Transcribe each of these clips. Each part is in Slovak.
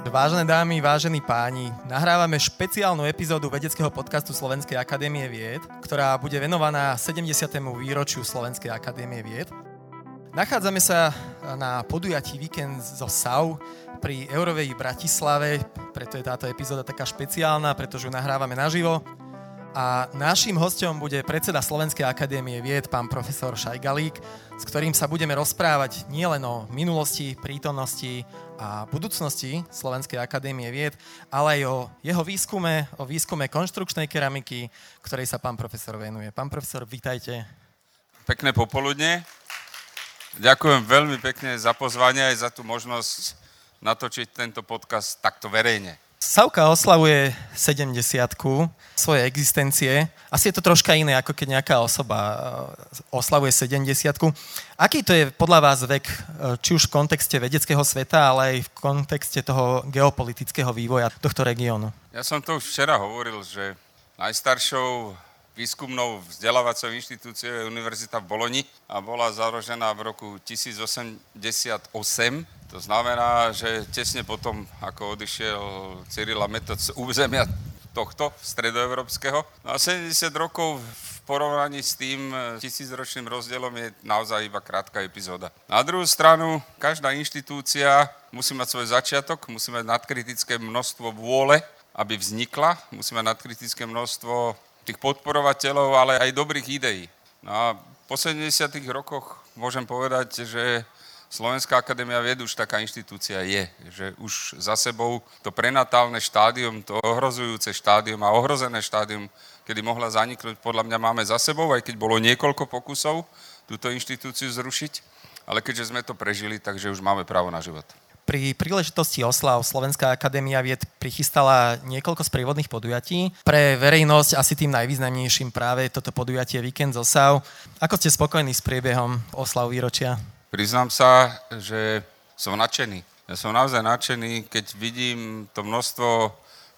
Vážené dámy, vážení páni, nahrávame špeciálnu epizódu vedeckého podcastu Slovenskej akadémie vied, ktorá bude venovaná 70. výročiu Slovenskej akadémie vied. Nachádzame sa na podujatí Víkend zo SAU pri Eurovej Bratislave, preto je táto epizóda taká špeciálna, pretože ju nahrávame naživo. A naším hostom bude predseda Slovenskej akadémie vied, pán profesor Šajgalík, s ktorým sa budeme rozprávať nielen o minulosti, prítomnosti a budúcnosti Slovenskej akadémie vied, ale aj o jeho výskume, o výskume konštrukčnej keramiky, ktorej sa pán profesor venuje. Pán profesor, vítajte. Pekné popoludne. Ďakujem veľmi pekne za pozvanie aj za tú možnosť natočiť tento podcast takto verejne. Savka oslavuje 70 svojej existencie. Asi je to troška iné, ako keď nejaká osoba eh, oslavuje 70 Aký to je podľa vás vek, eh, či už v kontexte vedeckého sveta, ale aj v kontexte toho geopolitického vývoja tohto regiónu? Ja som to už včera hovoril, že najstaršou výskumnou vzdelávacou inštitúciou Univerzita v Boloni a bola založená v roku 1088 to znamená, že tesne potom, ako odišiel Cyril a Metod z územia tohto stredoevropského. No a 70 rokov v porovnaní s tým tisícročným rozdielom je naozaj iba krátka epizóda. Na druhú stranu, každá inštitúcia musí mať svoj začiatok, musí mať nadkritické množstvo vôle, aby vznikla, musí mať nadkritické množstvo tých podporovateľov, ale aj dobrých ideí. No a po 70 rokoch môžem povedať, že Slovenská akadémia vied už taká inštitúcia je, že už za sebou to prenatálne štádium, to ohrozujúce štádium a ohrozené štádium, kedy mohla zaniknúť, podľa mňa máme za sebou, aj keď bolo niekoľko pokusov túto inštitúciu zrušiť, ale keďže sme to prežili, takže už máme právo na život. Pri príležitosti oslav Slovenská akadémia vied prichystala niekoľko sprievodných podujatí. Pre verejnosť asi tým najvýznamnejším práve toto podujatie Víkend z Osav. Ako ste spokojní s priebehom oslav výročia? Priznám sa, že som nadšený. Ja som naozaj nadšený, keď vidím to množstvo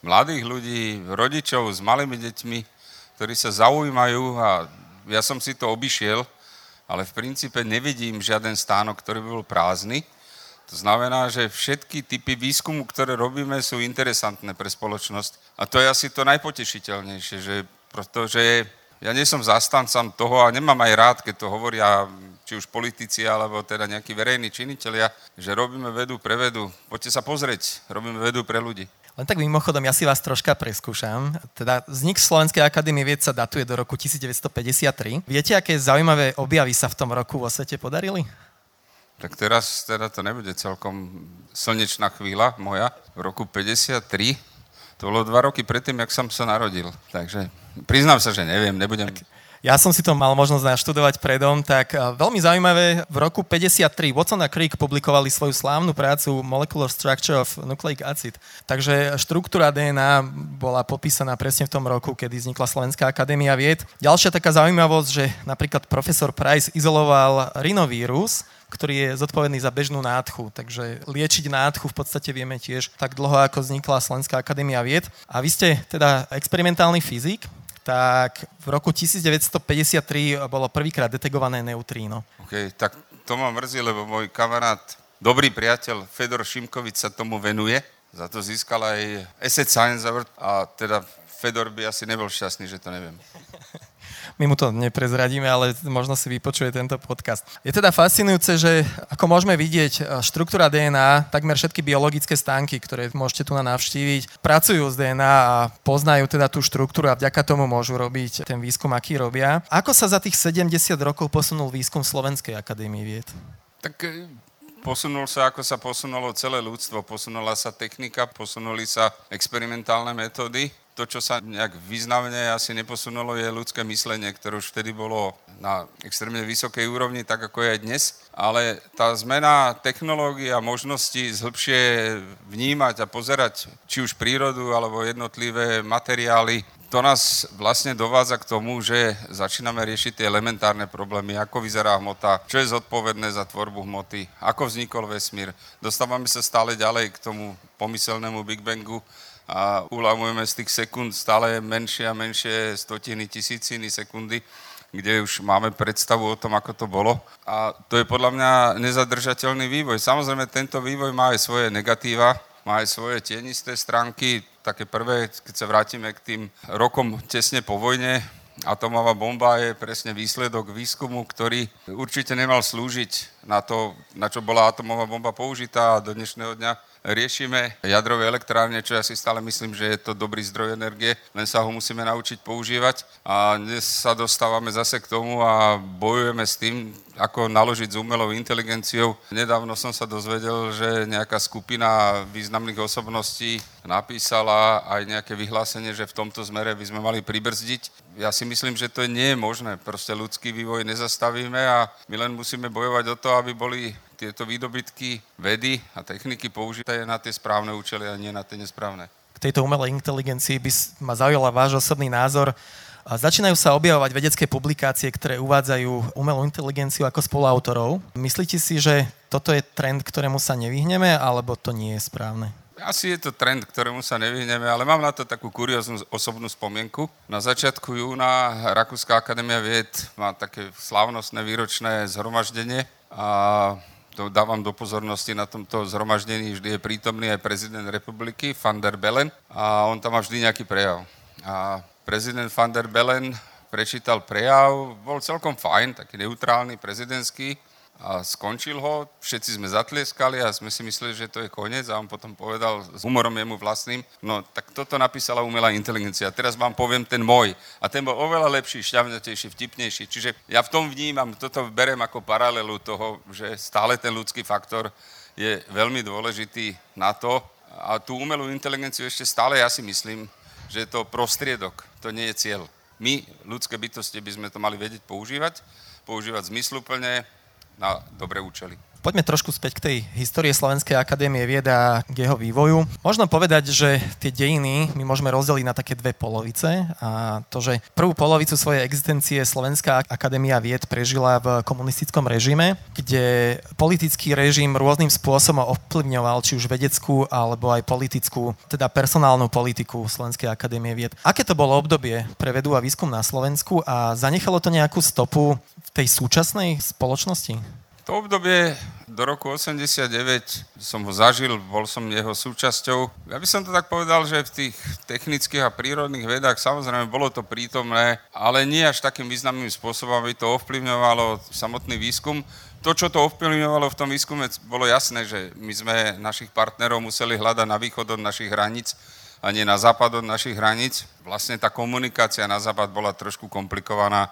mladých ľudí, rodičov s malými deťmi, ktorí sa zaujímajú a ja som si to obišiel, ale v princípe nevidím žiaden stánok, ktorý by bol prázdny. To znamená, že všetky typy výskumu, ktoré robíme, sú interesantné pre spoločnosť. A to je asi to najpotešiteľnejšie, že, pretože ja nie som zastancom toho a nemám aj rád, keď to hovoria či už politici, alebo teda nejakí verejní činitelia, že robíme vedu pre vedu. Poďte sa pozrieť, robíme vedu pre ľudí. Len tak mimochodom, ja si vás troška preskúšam. Teda vznik Slovenskej akadémie vied sa datuje do roku 1953. Viete, aké zaujímavé objavy sa v tom roku vo svete podarili? Tak teraz teda to nebude celkom slnečná chvíľa moja. V roku 53 to bolo dva roky predtým, jak som sa narodil. Takže priznám sa, že neviem, nebudem... Tak ja som si to mal možnosť naštudovať predom, tak eh, veľmi zaujímavé, v roku 53 Watson a Crick publikovali svoju slávnu prácu Molecular Structure of Nucleic Acid. Takže štruktúra DNA bola popísaná presne v tom roku, kedy vznikla Slovenská akadémia vied. Ďalšia taká zaujímavosť, že napríklad profesor Price izoloval rinovírus, ktorý je zodpovedný za bežnú nádchu. Takže liečiť nádchu v podstate vieme tiež tak dlho, ako vznikla Slovenská akadémia vied. A vy ste teda experimentálny fyzik, tak v roku 1953 bolo prvýkrát detegované neutríno. OK, tak to ma mrzí, lebo môj kamarát, dobrý priateľ Fedor Šimkovič sa tomu venuje. Za to získal aj Asset Science Award a teda Fedor by asi nebol šťastný, že to neviem. My mu to neprezradíme, ale možno si vypočuje tento podcast. Je teda fascinujúce, že ako môžeme vidieť, e, štruktúra DNA, takmer všetky biologické stánky, ktoré môžete tu navštíviť, pracujú s DNA a poznajú teda tú štruktúru a vďaka tomu môžu robiť ten výskum, aký robia. Ako sa za tých 70 rokov posunul výskum Slovenskej akadémie vied? Tak e, posunul sa, ako sa posunulo celé ľudstvo. Posunula sa technika, posunuli sa experimentálne metódy to, čo sa nejak významne asi neposunulo, je ľudské myslenie, ktoré už vtedy bolo na extrémne vysokej úrovni, tak ako je dnes. Ale tá zmena technológií a možností zhlbšie vnímať a pozerať či už prírodu alebo jednotlivé materiály, to nás vlastne dovádza k tomu, že začíname riešiť tie elementárne problémy, ako vyzerá hmota, čo je zodpovedné za tvorbu hmoty, ako vznikol vesmír. Dostávame sa stále ďalej k tomu pomyselnému Big Bangu, a uľavujeme z tých sekúnd stále menšie a menšie stotiny, tisíciny sekundy, kde už máme predstavu o tom, ako to bolo. A to je podľa mňa nezadržateľný vývoj. Samozrejme, tento vývoj má aj svoje negatíva. má aj svoje tienisté stránky. Také prvé, keď sa vrátime k tým rokom tesne po vojne, atomová bomba je presne výsledok výskumu, ktorý určite nemal slúžiť na to, na čo bola atomová bomba použitá a do dnešného dňa riešime jadrové elektrárne, čo ja si stále myslím, že je to dobrý zdroj energie, len sa ho musíme naučiť používať. A dnes sa dostávame zase k tomu a bojujeme s tým, ako naložiť s umelou inteligenciou. Nedávno som sa dozvedel, že nejaká skupina významných osobností napísala aj nejaké vyhlásenie, že v tomto zmere by sme mali pribrzdiť. Ja si myslím, že to nie je možné. Proste ľudský vývoj nezastavíme a my len musíme bojovať o to, aby boli tieto výdobytky vedy a techniky použité na tie správne účely a nie na tie nesprávne. K tejto umelej inteligencii by ma zaujala váš osobný názor. Začínajú sa objavovať vedecké publikácie, ktoré uvádzajú umelú inteligenciu ako spoluautorov. Myslíte si, že toto je trend, ktorému sa nevyhneme, alebo to nie je správne? Asi je to trend, ktorému sa nevyhneme, ale mám na to takú kurióznu osobnú spomienku. Na začiatku júna Rakúska akadémia vied má také slávnostné výročné zhromaždenie a to dávam do pozornosti na tomto zhromaždení, vždy je prítomný aj prezident republiky, van der Bellen, a on tam má vždy nejaký prejav. A prezident van der Bellen prečítal prejav, bol celkom fajn, taký neutrálny, prezidentský, a skončil ho, všetci sme zatlieskali a sme si mysleli, že to je koniec a on potom povedal s humorom jemu vlastným, no tak toto napísala umelá inteligencia, teraz vám poviem ten môj. A ten bol oveľa lepší, šťavnatejší, vtipnejší. Čiže ja v tom vnímam, toto berem ako paralelu toho, že stále ten ľudský faktor je veľmi dôležitý na to a tú umelú inteligenciu ešte stále ja si myslím, že je to prostriedok, to nie je cieľ. My, ľudské bytosti, by sme to mali vedieť používať, používať zmysluplne, na dobré účely. Poďme trošku späť k tej histórie Slovenskej akadémie vied a k jeho vývoju. Možno povedať, že tie dejiny my môžeme rozdeliť na také dve polovice a to, že prvú polovicu svojej existencie Slovenská akadémia vied prežila v komunistickom režime, kde politický režim rôznym spôsobom ovplyvňoval či už vedeckú alebo aj politickú, teda personálnu politiku Slovenskej akadémie vied. Aké to bolo obdobie pre vedu a výskum na Slovensku a zanechalo to nejakú stopu v tej súčasnej spoločnosti? To obdobie do roku 89 som ho zažil, bol som jeho súčasťou. Ja by som to tak povedal, že v tých technických a prírodných vedách samozrejme bolo to prítomné, ale nie až takým významným spôsobom, aby to ovplyvňovalo samotný výskum. To, čo to ovplyvňovalo v tom výskume, bolo jasné, že my sme našich partnerov museli hľadať na východ od našich hraníc a nie na západ od našich hraníc. Vlastne tá komunikácia na západ bola trošku komplikovaná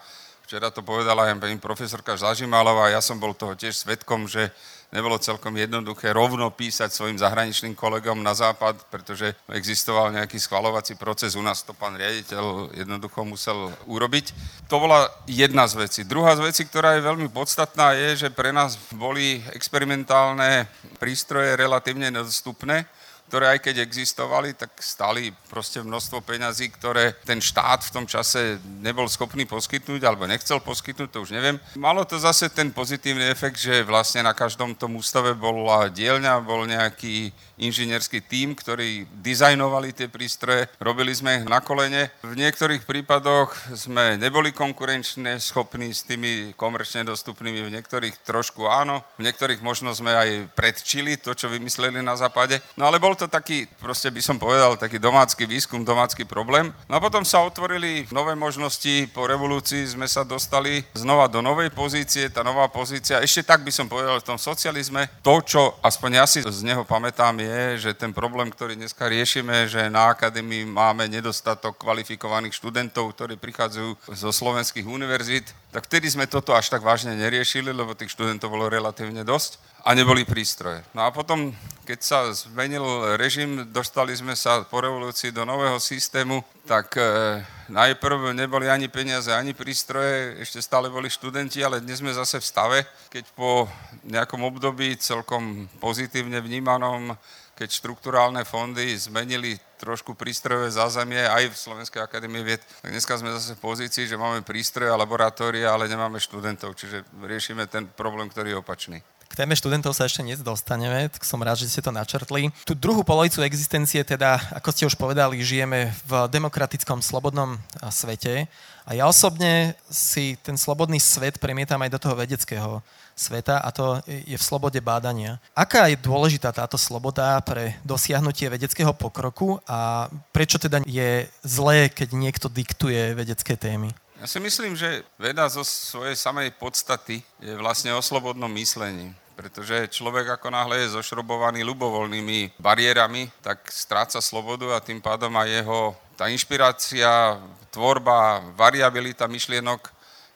Včera to povedala aj pani profesorka Žažimalová, ja som bol toho tiež svetkom, že nebolo celkom jednoduché rovno písať svojim zahraničným kolegom na západ, pretože existoval nejaký schvalovací proces, u nás to pán riaditeľ jednoducho musel urobiť. To bola jedna z vecí. Druhá z vecí, ktorá je veľmi podstatná, je, že pre nás boli experimentálne prístroje relatívne nedostupné ktoré aj keď existovali, tak stali proste množstvo peňazí, ktoré ten štát v tom čase nebol schopný poskytnúť alebo nechcel poskytnúť, to už neviem. Malo to zase ten pozitívny efekt, že vlastne na každom tom ústave bola dielňa, bol nejaký inžinierský tím, ktorí dizajnovali tie prístroje, robili sme ich na kolene. V niektorých prípadoch sme neboli konkurenčne schopní s tými komerčne dostupnými, v niektorých trošku áno, v niektorých možno sme aj predčili to, čo vymysleli na západe. No ale bol to taký, proste by som povedal, taký domácky výskum, domácky problém. No a potom sa otvorili nové možnosti, po revolúcii sme sa dostali znova do novej pozície, tá nová pozícia, ešte tak by som povedal v tom socializme, to, čo aspoň ja si z neho pamätám, je, že ten problém, ktorý dneska riešime, že na akadémii máme nedostatok kvalifikovaných študentov, ktorí prichádzajú zo slovenských univerzít, tak vtedy sme toto až tak vážne neriešili, lebo tých študentov bolo relatívne dosť a neboli prístroje. No a potom, keď sa zmenil režim, dostali sme sa po revolúcii do nového systému, tak e, najprv neboli ani peniaze, ani prístroje, ešte stále boli študenti, ale dnes sme zase v stave, keď po nejakom období celkom pozitívne vnímanom keď štruktúrálne fondy zmenili trošku prístrojové zázemie aj v Slovenskej akadémie vied, tak dneska sme zase v pozícii, že máme prístroje a laboratória, ale nemáme študentov, čiže riešime ten problém, ktorý je opačný. K téme študentov sa ešte dnes dostaneme, tak som rád, že ste to načrtli. Tu druhú polovicu existencie teda, ako ste už povedali, žijeme v demokratickom, slobodnom svete. A ja osobne si ten slobodný svet premietam aj do toho vedeckého sveta a to je v slobode bádania. Aká je dôležitá táto sloboda pre dosiahnutie vedeckého pokroku a prečo teda je zlé, keď niekto diktuje vedecké témy? Ja si myslím, že veda zo svojej samej podstaty je vlastne o slobodnom myslení pretože človek ako náhle je zošrobovaný ľubovoľnými bariérami, tak stráca slobodu a tým pádom aj jeho tá inšpirácia, tvorba, variabilita myšlienok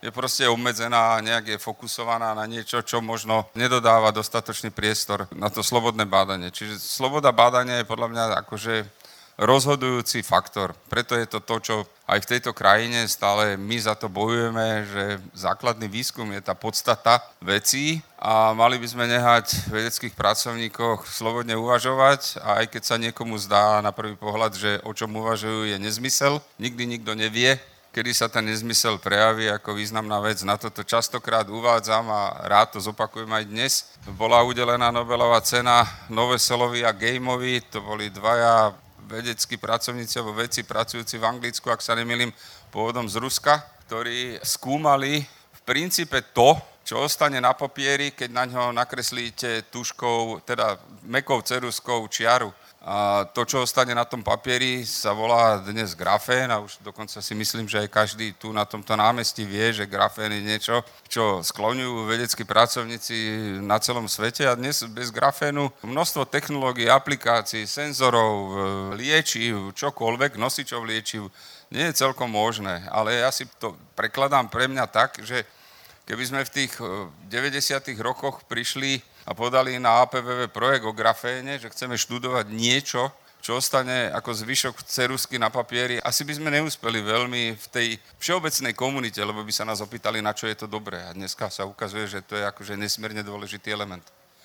je proste obmedzená, nejak je fokusovaná na niečo, čo možno nedodáva dostatočný priestor na to slobodné bádanie. Čiže sloboda bádania je podľa mňa akože rozhodujúci faktor. Preto je to to, čo aj v tejto krajine stále my za to bojujeme, že základný výskum je tá podstata vecí a mali by sme nehať vedeckých pracovníkoch slobodne uvažovať a aj keď sa niekomu zdá na prvý pohľad, že o čom uvažujú je nezmysel, nikdy nikto nevie, kedy sa ten nezmysel prejaví ako významná vec. Na toto častokrát uvádzam a rád to zopakujem aj dnes. Bola udelená Nobelová cena Noveselovi a Gameovi, to boli dvaja vedeckí pracovníci alebo vedci pracujúci v Anglicku, ak sa nemýlim, pôvodom z Ruska, ktorí skúmali v princípe to, čo ostane na papieri, keď na ňo nakreslíte tuškou, teda mekou ceruskou čiaru. A to, čo ostane na tom papieri, sa volá dnes grafén a už dokonca si myslím, že aj každý tu na tomto námestí vie, že grafén je niečo, čo skloňujú vedeckí pracovníci na celom svete a dnes bez grafénu množstvo technológií, aplikácií, senzorov, liečiv, čokoľvek, nosičov liečiv, nie je celkom možné. Ale ja si to prekladám pre mňa tak, že keby sme v tých 90. rokoch prišli a podali na APVV projekt o graféne, že chceme študovať niečo, čo ostane ako zvyšok cerusky na papieri. Asi by sme neúspeli veľmi v tej všeobecnej komunite, lebo by sa nás opýtali, na čo je to dobré. A dneska sa ukazuje, že to je akože nesmierne dôležitý element.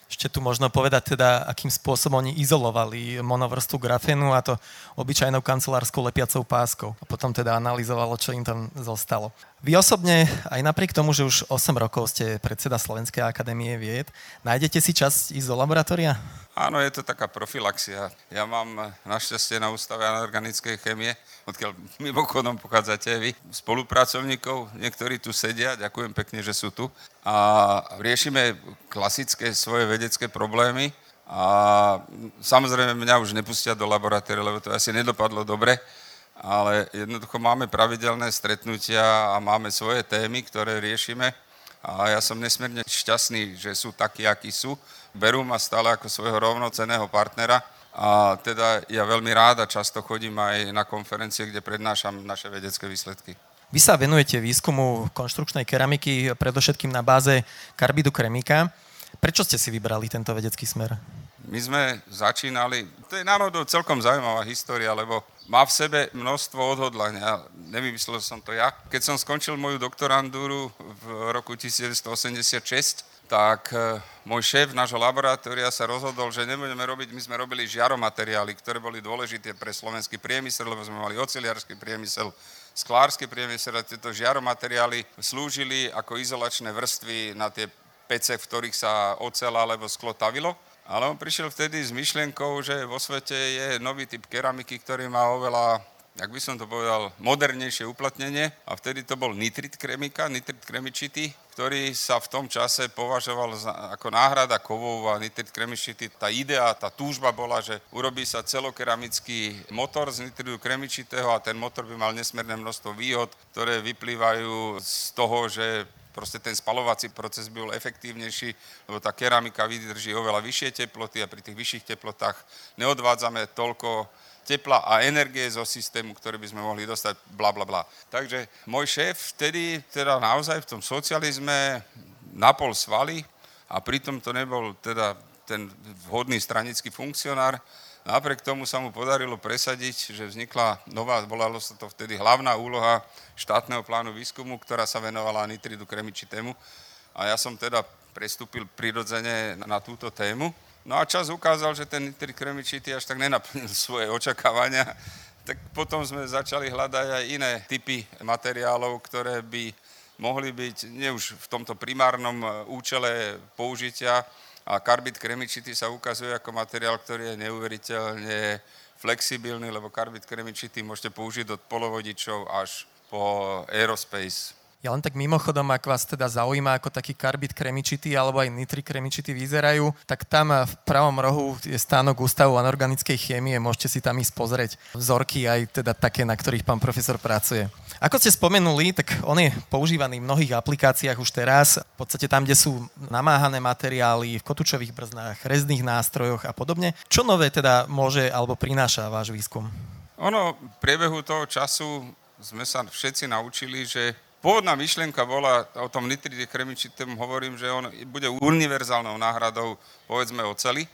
Ešte tu možno povedať teda, akým spôsobom oni izolovali monovrstu grafénu a to obyčajnou kancelárskou lepiacou páskou. A potom teda analyzovalo, čo im tam zostalo. Vy osobne, aj napriek tomu, že už 8 rokov ste predseda Slovenskej akadémie vied, nájdete si čas ísť do laboratória? Áno, je to taká profilaxia. Ja mám našťastie na ústave anorganickej chemie, odkiaľ mimochodom pochádzate vy, spolupracovníkov, niektorí tu sedia, ďakujem pekne, že sú tu. A riešime klasické svoje vedecké problémy, a samozrejme mňa už nepustia do laboratória, lebo to asi nedopadlo dobre ale jednoducho máme pravidelné stretnutia a máme svoje témy, ktoré riešime a ja som nesmierne šťastný, že sú takí, akí sú. Berú ma stále ako svojho rovnoceného partnera a teda ja veľmi rád a často chodím aj na konferencie, kde prednášam naše vedecké výsledky. Vy sa venujete výskumu konštrukčnej keramiky predovšetkým na báze karbidu kremika. Prečo ste si vybrali tento vedecký smer? My sme začínali, to je národou celkom zaujímavá história, lebo má v sebe množstvo odhodlania. Nevymyslel som to ja. Keď som skončil moju doktorandúru v roku 1986, tak e, môj šéf nášho laboratória sa rozhodol, že nebudeme robiť, my sme robili žiaromateriály, ktoré boli dôležité pre slovenský priemysel, lebo sme mali oceliarský priemysel, sklársky priemysel a tieto žiaromateriály slúžili ako izolačné vrstvy na tie pece, v ktorých sa ocela alebo sklo tavilo. Ale on prišiel vtedy s myšlienkou, že vo svete je nový typ keramiky, ktorý má oveľa jak by som to povedal, modernejšie uplatnenie a vtedy to bol nitrit kremika, nitrit kremičitý, ktorý sa v tom čase považoval za, ako náhrada kovov a nitrit kremičitý. Tá idea, tá túžba bola, že urobí sa celokeramický motor z nitridu kremičitého a ten motor by mal nesmierne množstvo výhod, ktoré vyplývajú z toho, že proste ten spalovací proces by bol efektívnejší, lebo tá keramika vydrží oveľa vyššie teploty a pri tých vyšších teplotách neodvádzame toľko tepla a energie zo systému, ktoré by sme mohli dostať, bla, bla, bla. Takže môj šéf vtedy teda naozaj v tom socializme napol svaly a pritom to nebol teda ten vhodný stranický funkcionár, Napriek tomu sa mu podarilo presadiť, že vznikla nová, volalo sa to vtedy hlavná úloha štátneho plánu výskumu, ktorá sa venovala nitridu kremičitému. A ja som teda prestúpil prirodzene na túto tému. No a čas ukázal, že ten nitrid kremičitý až tak nenaplnil svoje očakávania, tak potom sme začali hľadať aj iné typy materiálov, ktoré by mohli byť nie už v tomto primárnom účele použitia, a karbid kremičitý sa ukazuje ako materiál, ktorý je neuveriteľne flexibilný, lebo karbid kremičitý môžete použiť od polovodičov až po aerospace ja len tak mimochodom, ak vás teda zaujíma, ako taký karbid kremičitý alebo aj nitri kremičitý vyzerajú, tak tam v pravom rohu je stánok Ústavu anorganickej chémie, môžete si tam ísť pozrieť vzorky aj teda také, na ktorých pán profesor pracuje. Ako ste spomenuli, tak on je používaný v mnohých aplikáciách už teraz, v podstate tam, kde sú namáhané materiály, v kotúčových brznách, rezných nástrojoch a podobne. Čo nové teda môže alebo prináša váš výskum? Ono, v priebehu toho času sme sa všetci naučili, že Pôvodná myšlienka bola, o tom nitride kremičitom hovorím, že on bude univerzálnou náhradou, povedzme, oceli.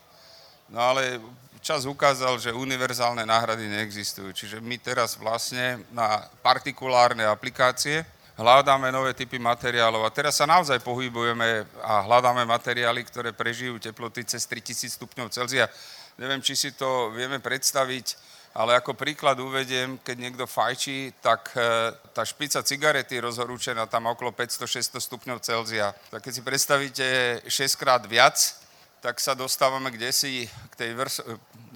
No ale čas ukázal, že univerzálne náhrady neexistujú. Čiže my teraz vlastne na partikulárne aplikácie hľadáme nové typy materiálov. A teraz sa naozaj pohybujeme a hľadáme materiály, ktoré prežijú teploty cez 3000 stupňov Celzia. Neviem, či si to vieme predstaviť ale ako príklad uvediem, keď niekto fajčí, tak e, tá špica cigarety je rozhorúčená tam okolo 500-600 stupňov Celzia. Tak keď si predstavíte 6 krát viac, tak sa dostávame kde si k tej vrs...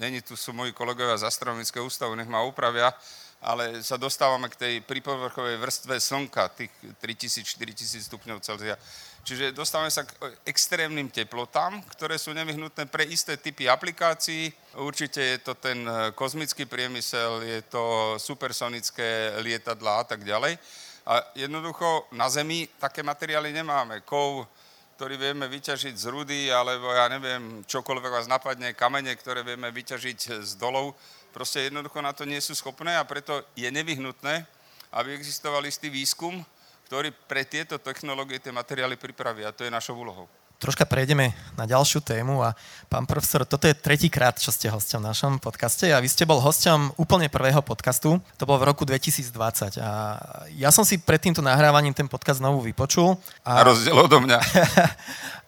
Není tu sú moji kolegovia z astronomického ústavu, nech ma upravia, ale sa dostávame k tej pripovrchovej vrstve slnka, tých 3000-4000 stupňov Celzia. Čiže dostávame sa k extrémnym teplotám, ktoré sú nevyhnutné pre isté typy aplikácií. Určite je to ten e, kozmický priemysel, je to supersonické lietadla a tak ďalej. A jednoducho na Zemi také materiály nemáme. Kov, ktorý vieme vyťažiť z rudy, alebo ja neviem, čokoľvek vás napadne, kamene, ktoré vieme vyťažiť z dolov, proste jednoducho na to nie sú schopné a preto je nevyhnutné, aby existoval istý výskum, ktorý pre tieto technológie tie materiály pripraví a to je našou úlohou. Troška prejdeme na ďalšiu tému a pán profesor, toto je tretíkrát, čo ste hosťom v našom podcaste a vy ste bol hosťom úplne prvého podcastu, to bol v roku 2020 a ja som si pred týmto nahrávaním ten podcast znovu vypočul. A, a rozdiel odo mňa.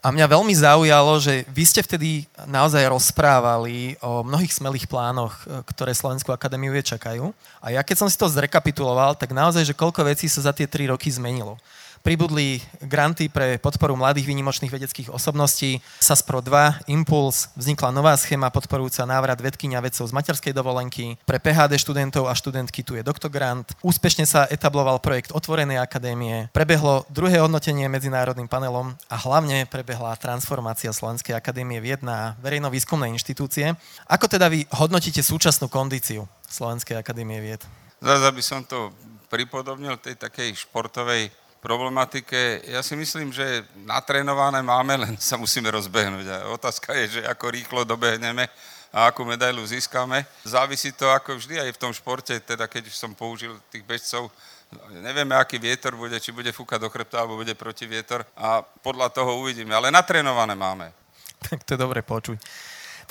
A mňa veľmi zaujalo, že vy ste vtedy naozaj rozprávali o mnohých smelých plánoch, e, ktoré Slovenskú akadémiu vie čakajú. A ja keď som si to zrekapituloval, tak naozaj, že koľko vecí sa za tie tri roky zmenilo pribudli granty pre podporu mladých výnimočných vedeckých osobností, SASPRO 2, Impuls, vznikla nová schéma podporujúca návrat vedkynia vedcov z materskej dovolenky, pre PHD študentov a študentky tu je doktorgrant, úspešne sa etabloval projekt Otvorenej akadémie, prebehlo druhé hodnotenie medzinárodným panelom a hlavne prebehla transformácia Slovenskej akadémie vied na verejno-výskumné inštitúcie. Ako teda vy hodnotíte súčasnú kondíciu Slovenskej akadémie vied? Zase, aby som to pripodobnil tej takej športovej problematike. Ja si myslím, že natrénované máme, len sa musíme rozbehnúť. A otázka je, že ako rýchlo dobehneme a akú medailu získame. Závisí to ako vždy aj v tom športe, teda keď už som použil tých bežcov, nevieme, aký vietor bude, či bude fúkať do chrbta, alebo bude proti vietor a podľa toho uvidíme. Ale natrénované máme. Tak to je dobre počuť.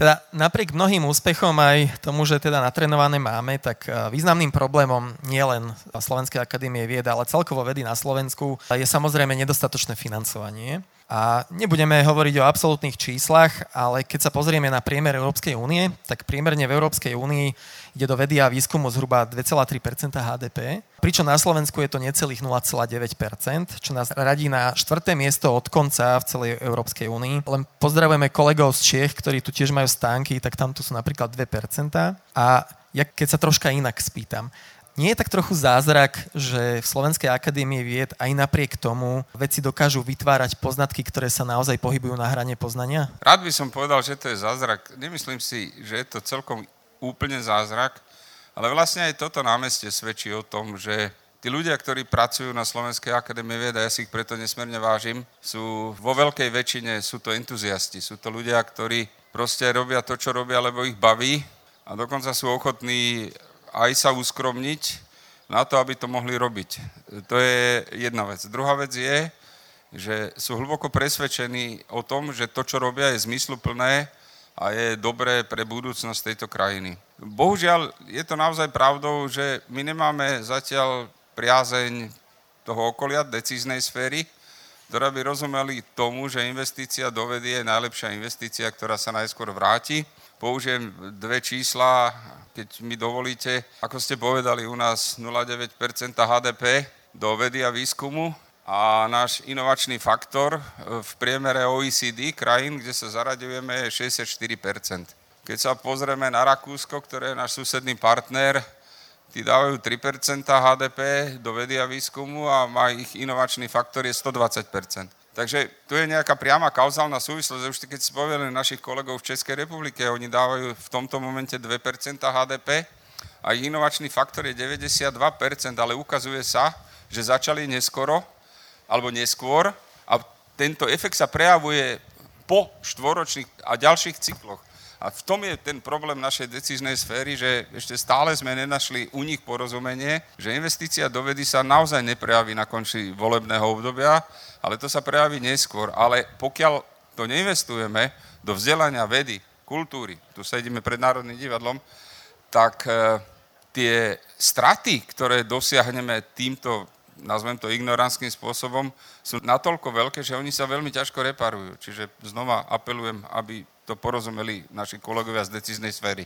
Teda napriek mnohým úspechom aj tomu, že teda natrenované máme, tak e, významným problémom nielen Slovenskej akadémie vied, ale celkovo vedy na Slovensku je samozrejme nedostatočné financovanie. A nebudeme hovoriť o absolútnych číslach, ale keď sa pozrieme na priemer Európskej únie, tak priemerne v Európskej únii ide do vedy a výskumu zhruba 2,3% HDP, pričom na Slovensku je to necelých 0,9% čo nás radí na štvrté miesto od konca v celej Európskej únii. Len pozdravujeme kolegov z Čiech, ktorí tu tiež majú stánky, tak tam tu sú napríklad 2% A ja keď sa troška inak spýtam, nie je tak trochu zázrak, že v Slovenskej akadémie vied aj napriek tomu veci dokážu vytvárať poznatky, ktoré sa naozaj pohybujú na hrane poznania? Rád by som povedal, že to je zázrak. Nemyslím si, že je to celkom úplne zázrak, ale vlastne aj toto námestie svedčí o tom, že tí ľudia, ktorí pracujú na Slovenskej akadémie vied, a ja si ich preto nesmierne vážim, sú vo veľkej väčšine, sú to entuziasti, sú to ľudia, ktorí proste robia to, čo robia, lebo ich baví a dokonca sú ochotní aj sa uskromniť na to, aby to mohli robiť. To je jedna vec. Druhá vec je, že sú hlboko presvedčení o tom, že to, čo robia, je zmysluplné a je dobré pre budúcnosť tejto krajiny. Bohužiaľ, je to naozaj pravdou, že my nemáme zatiaľ priazeň toho okolia, decíznej sféry, ktorá by rozumeli tomu, že investícia do vedy je najlepšia investícia, ktorá sa najskôr vráti. Použijem dve čísla, keď mi dovolíte. Ako ste povedali, u nás 0,9% HDP do vedy a výskumu. A náš inovačný faktor e, v priemere OECD krajín, kde sa zaraďujeme, je 64%. Keď sa pozrieme na Rakúsko, ktoré je náš susedný partner, tí dávajú 3% HDP do vedy a výskumu a má ich inovačný faktor je 120%. Takže tu je nejaká priama kauzálna súvislosť. Už keď si povedali našich kolegov v Českej republike, oni dávajú v tomto momente 2% HDP a ich inovačný faktor je 92%, ale ukazuje sa, že začali neskoro alebo neskôr a tento efekt sa prejavuje po štvoročných a ďalších cykloch. A v tom je ten problém našej decíznej sféry, že ešte stále sme nenašli u nich porozumenie, že investícia do vedy sa naozaj neprejaví na konci volebného obdobia, ale to sa prejaví neskôr. Ale pokiaľ to neinvestujeme do vzdelania vedy, kultúry, tu sedíme pred Národným divadlom, tak e, tie straty, ktoré dosiahneme týmto nazvem to ignorantským spôsobom, sú natoľko veľké, že oni sa veľmi ťažko reparujú. Čiže znova apelujem, aby to porozumeli naši kolegovia z decíznej sféry.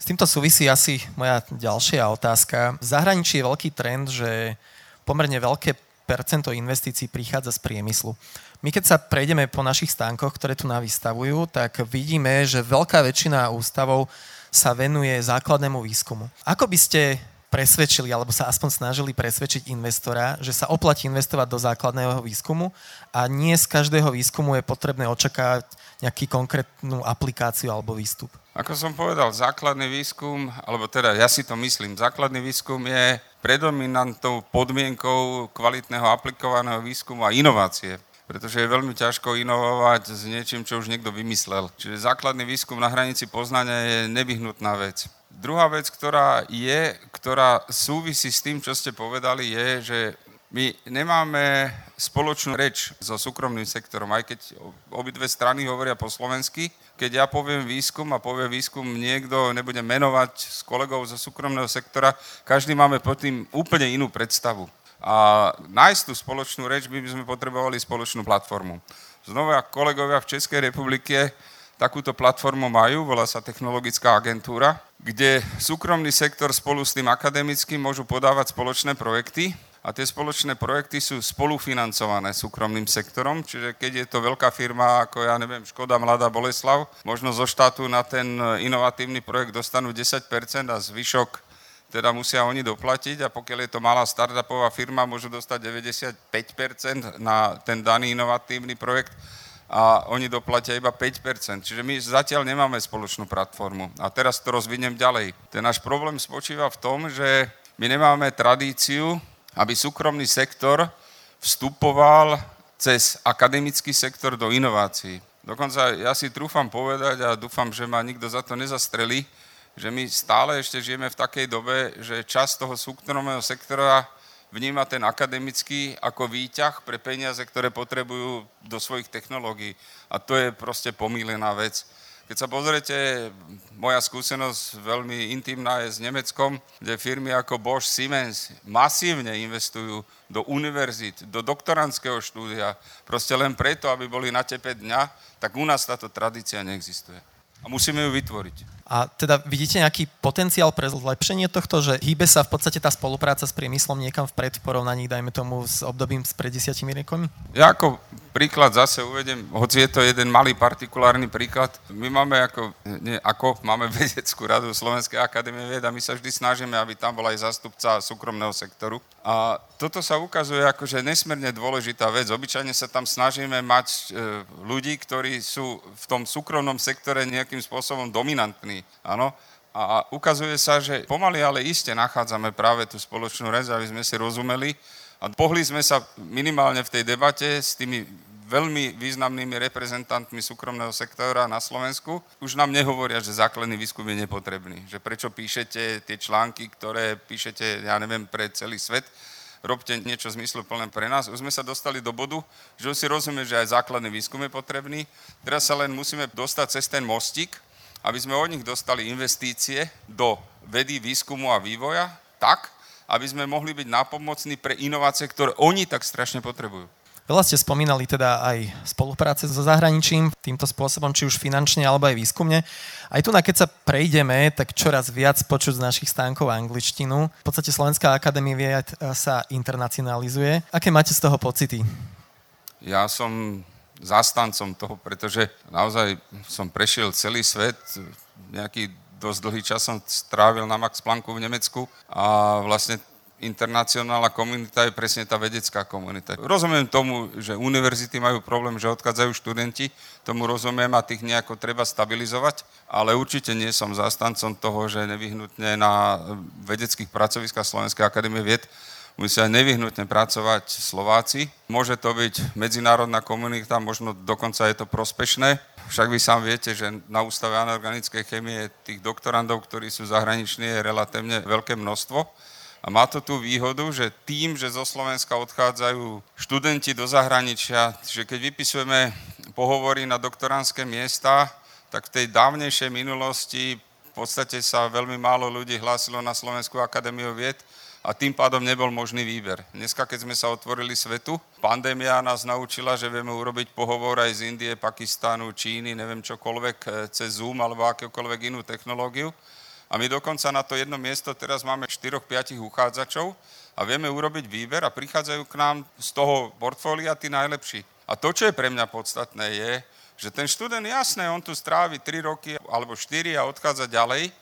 S týmto súvisí asi moja ďalšia otázka. V zahraničí je veľký trend, že pomerne veľké percento investícií prichádza z priemyslu. My keď sa prejdeme po našich stánkoch, ktoré tu navystavujú, tak vidíme, že veľká väčšina ústavov sa venuje základnému výskumu. Ako by ste presvedčili, alebo sa aspoň snažili presvedčiť investora, že sa oplatí investovať do základného výskumu a nie z každého výskumu je potrebné očakávať nejakú konkrétnu aplikáciu alebo výstup. Ako som povedal, základný výskum, alebo teda ja si to myslím, základný výskum je predominantnou podmienkou kvalitného aplikovaného výskumu a inovácie pretože je veľmi ťažko inovovať s niečím, čo už niekto vymyslel. Čiže základný výskum na hranici poznania je nevyhnutná vec. Druhá vec, ktorá je, ktorá súvisí s tým, čo ste povedali, je, že my nemáme spoločnú reč so súkromným sektorom, aj keď obidve strany hovoria po slovensky. Keď ja poviem výskum a povie výskum niekto, nebudem menovať s kolegov zo súkromného sektora, každý máme pod tým úplne inú predstavu. A nájsť tú spoločnú reč by sme potrebovali spoločnú platformu. Znova kolegovia v Českej republike takúto platformu majú, volá sa Technologická agentúra, kde súkromný sektor spolu s tým akademickým môžu podávať spoločné projekty a tie spoločné projekty sú spolufinancované súkromným sektorom, čiže keď je to veľká firma ako, ja neviem, Škoda Mladá Boleslav, možno zo štátu na ten inovatívny projekt dostanú 10% a zvyšok teda musia oni doplatiť. A pokiaľ je to malá startupová firma, môžu dostať 95% na ten daný inovatívny projekt a oni doplatia iba 5%. Čiže my zatiaľ nemáme spoločnú platformu. A teraz to rozviniem ďalej. Ten náš problém spočíva v tom, že my nemáme tradíciu, aby súkromný sektor vstupoval cez akademický sektor do inovácií. Dokonca ja si trúfam povedať a dúfam, že ma nikto za to nezastrelí, že my stále ešte žijeme v takej dobe, že časť toho súkromného sektora vníma ten akademický ako výťah pre peniaze, ktoré potrebujú do svojich technológií. A to je proste pomílená vec. Keď sa pozriete, moja skúsenosť veľmi intimná je s Nemeckom, kde firmy ako Bosch, Siemens masívne investujú do univerzít, do doktorandského štúdia, proste len preto, aby boli na tepe dňa, tak u nás táto tradícia neexistuje. A musíme ju vytvoriť. A teda vidíte nejaký potenciál pre zlepšenie tohto, že hýbe sa v podstate tá spolupráca s priemyslom niekam vpred v porovnaní, dajme tomu, s obdobím s pred desiatimi rokmi? Ja ako príklad zase uvedem, hoci je to jeden malý partikulárny príklad. My máme ako, nie ako, máme vedeckú radu Slovenskej akadémie vied a my sa vždy snažíme, aby tam bol aj zástupca súkromného sektoru. A toto sa ukazuje ako, že nesmierne dôležitá vec. Obyčajne sa tam snažíme mať e, ľudí, ktorí sú v tom súkromnom sektore nejakým spôsobom dominantní Áno. A ukazuje sa, že pomaly, ale iste nachádzame práve tú spoločnú reč, aby sme si rozumeli. A pohli sme sa minimálne v tej debate s tými veľmi významnými reprezentantmi súkromného sektora na Slovensku. Už nám nehovoria, že základný výskum je nepotrebný. Že prečo píšete tie články, ktoré píšete, ja neviem, pre celý svet, robte niečo zmysluplné pre nás. Už sme sa dostali do bodu, že si rozumie, že aj základný výskum je potrebný. Teraz sa len musíme dostať cez ten mostík, aby sme od nich dostali investície do vedy, výskumu a vývoja tak, aby sme mohli byť nápomocní pre inovácie, ktoré oni tak strašne potrebujú. Veľa ste spomínali teda aj spolupráce so zahraničím, týmto spôsobom, či už finančne alebo aj výskumne. Aj tu, na keď sa prejdeme, tak čoraz viac počuť z našich stánkov angličtinu. V podstate Slovenská akadémia vied sa internacionalizuje. Aké máte z toho pocity? Ja som zastancom toho, pretože naozaj som prešiel celý svet, nejaký dosť dlhý čas som strávil na Max Plancku v Nemecku a vlastne internacionálna komunita je presne tá vedecká komunita. Rozumiem tomu, že univerzity majú problém, že odchádzajú študenti, tomu rozumiem a tých nejako treba stabilizovať, ale určite nie som zastancom toho, že nevyhnutne na vedeckých pracoviskách Slovenskej akadémie vied musia nevyhnutne pracovať Slováci. Môže to byť medzinárodná komunita, možno dokonca je to prospešné. Však vy sám viete, že na Ústave anorganickej chemie tých doktorandov, ktorí sú zahraniční, je relatívne veľké množstvo. A má to tú výhodu, že tým, že zo Slovenska odchádzajú študenti do zahraničia, že keď vypisujeme pohovory na doktoránske miesta, tak v tej dávnejšej minulosti v podstate sa veľmi málo ľudí hlásilo na Slovenskú akadémiu vied a tým pádom nebol možný výber. Dneska, keď sme sa otvorili svetu, pandémia nás naučila, že vieme urobiť pohovor aj z Indie, Pakistánu, Číny, neviem čokoľvek, e, cez Zoom alebo akékoľvek inú technológiu. A my dokonca na to jedno miesto teraz máme 4-5 uchádzačov a vieme urobiť výber a prichádzajú k nám z toho portfólia tí najlepší. A to, čo je pre mňa podstatné, je, že ten študent, jasné, on tu strávi 3 roky alebo 4 a odchádza ďalej,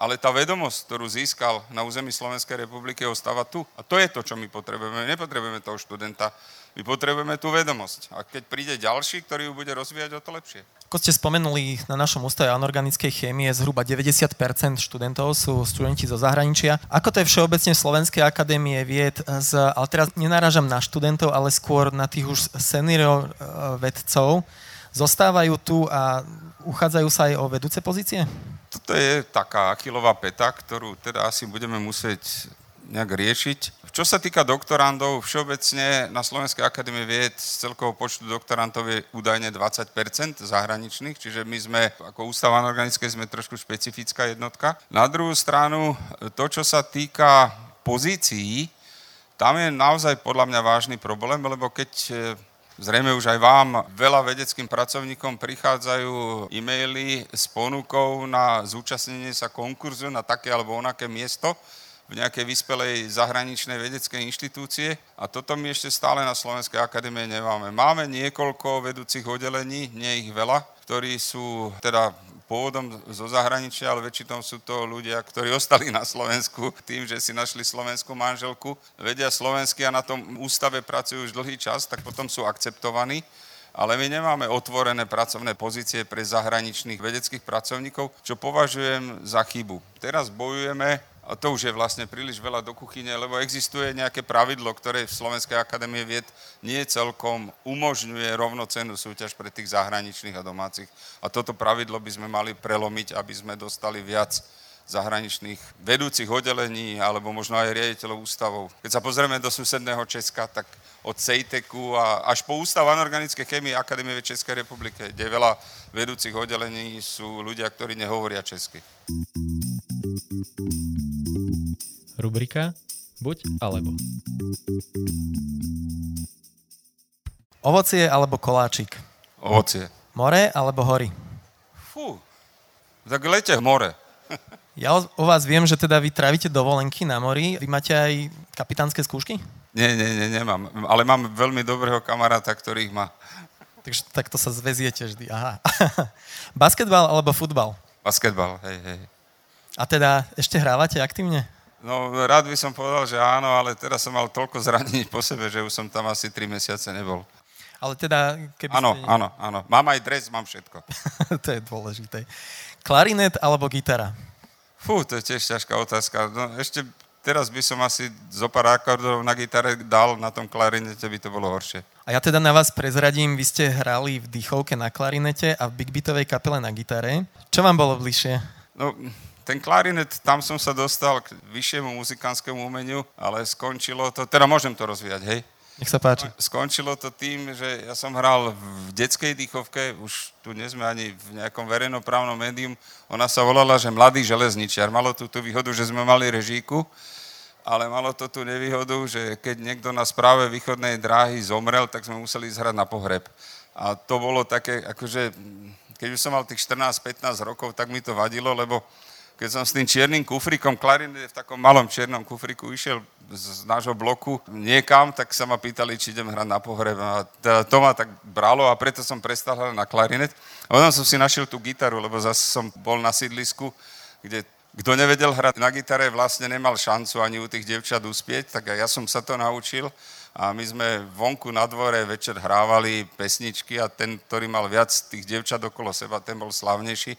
ale tá vedomosť, ktorú získal na území Slovenskej republiky, ostáva tu. A to je to, čo my potrebujeme. My nepotrebujeme toho študenta, my potrebujeme tú vedomosť. A keď príde ďalší, ktorý ju bude rozvíjať, o to lepšie. Ako ste spomenuli, na našom ústave anorganickej chémie zhruba 90% študentov sú študenti zo zahraničia. Ako to je všeobecne Slovenskej akadémie vied, z, ale teraz nenáražam na študentov, ale skôr na tých už senior eh, vedcov, zostávajú tu a uchádzajú sa aj o vedúce pozície? toto je taká achilová peta, ktorú teda asi budeme musieť nejak riešiť. Čo sa týka doktorandov, všeobecne na Slovenskej akadémie vied z celkového počtu doktorantov je údajne 20% zahraničných, čiže my sme ako ústava organické sme trošku špecifická jednotka. Na druhú stranu, to, čo sa týka pozícií, tam je naozaj podľa mňa vážny problém, lebo keď Zrejme už aj vám, veľa vedeckým pracovníkom prichádzajú e-maily s ponukou na zúčastnenie sa konkurzu na také alebo onaké miesto v nejakej vyspelej zahraničnej vedeckej inštitúcie a toto my ešte stále na Slovenskej akadémie nemáme. Máme niekoľko vedúcich oddelení, nie ich veľa, ktorí sú teda pôvodom zo zahraničia, ale väčšinou sú to ľudia, ktorí ostali na Slovensku tým, že si našli slovenskú manželku, vedia slovensky a na tom ústave pracujú už dlhý čas, tak potom sú akceptovaní ale my nemáme otvorené pracovné pozície pre zahraničných vedeckých pracovníkov, čo považujem za chybu. Teraz bojujeme to už je vlastne príliš veľa do kuchyne, lebo existuje nejaké pravidlo, ktoré v Slovenskej akadémie vied nie celkom umožňuje rovnocennú súťaž pre tých zahraničných a domácich. A toto pravidlo by sme mali prelomiť, aby sme dostali viac zahraničných vedúcich oddelení alebo možno aj riaditeľov ústavov. Keď sa pozrieme do susedného Česka, tak od CEITECu a až po Ústav anorganické chemie Akadémie Českej republiky, kde veľa vedúcich oddelení sú ľudia, ktorí nehovoria česky. Rubrika Buď alebo. Ovocie alebo koláčik? Ovocie. More alebo hory? Fú, tak lete more. ja o, vás viem, že teda vy trávite dovolenky na mori. Vy máte aj kapitánske skúšky? Nie, nie, nie, nemám. Ale mám veľmi dobrého kamaráta, ktorý ich má. Takže takto sa zväziete vždy. Aha. Basketbal alebo futbal? Basketbal, hej, hej. A teda ešte hrávate aktívne? No, rád by som povedal, že áno, ale teraz som mal toľko zranení po sebe, že už som tam asi 3 mesiace nebol. Ale teda, keby Áno, ste... áno, áno. Mám aj dres, mám všetko. to je dôležité. Klarinet alebo gitara? Fú, to je tiež ťažká otázka. No, ešte teraz by som asi zo pár akordov na gitare dal, na tom klarinete by to bolo horšie. A ja teda na vás prezradím, vy ste hrali v dýchovke na klarinete a v Big Beatovej kapele na gitare. Čo vám bolo bližšie? No, ten klarinet, tam som sa dostal k vyššiemu muzikánskému umeniu, ale skončilo to, teda môžem to rozvíjať, hej? Nech sa páči. Skončilo to tým, že ja som hral v detskej dýchovke, už tu nie sme ani v nejakom verejnoprávnom médium. Ona sa volala, že Mladý železničiar. Malo tu tú výhodu, že sme mali režíku ale malo to tú nevýhodu, že keď niekto na správe východnej dráhy zomrel, tak sme museli ísť hrať na pohreb. A to bolo také, akože, keď už som mal tých 14-15 rokov, tak mi to vadilo, lebo keď som s tým čiernym kufrikom, klarinet v takom malom čiernom kufriku išiel z nášho bloku niekam, tak sa ma pýtali, či idem hrať na pohreb. A teda to ma tak bralo a preto som prestal hrať na klarinet. A potom som si našiel tú gitaru, lebo zase som bol na sídlisku, kde kto nevedel hrať na gitare, vlastne nemal šancu ani u tých dievčat uspieť, tak ja som sa to naučil a my sme vonku na dvore večer hrávali pesničky a ten, ktorý mal viac tých dievčat okolo seba, ten bol slavnejší.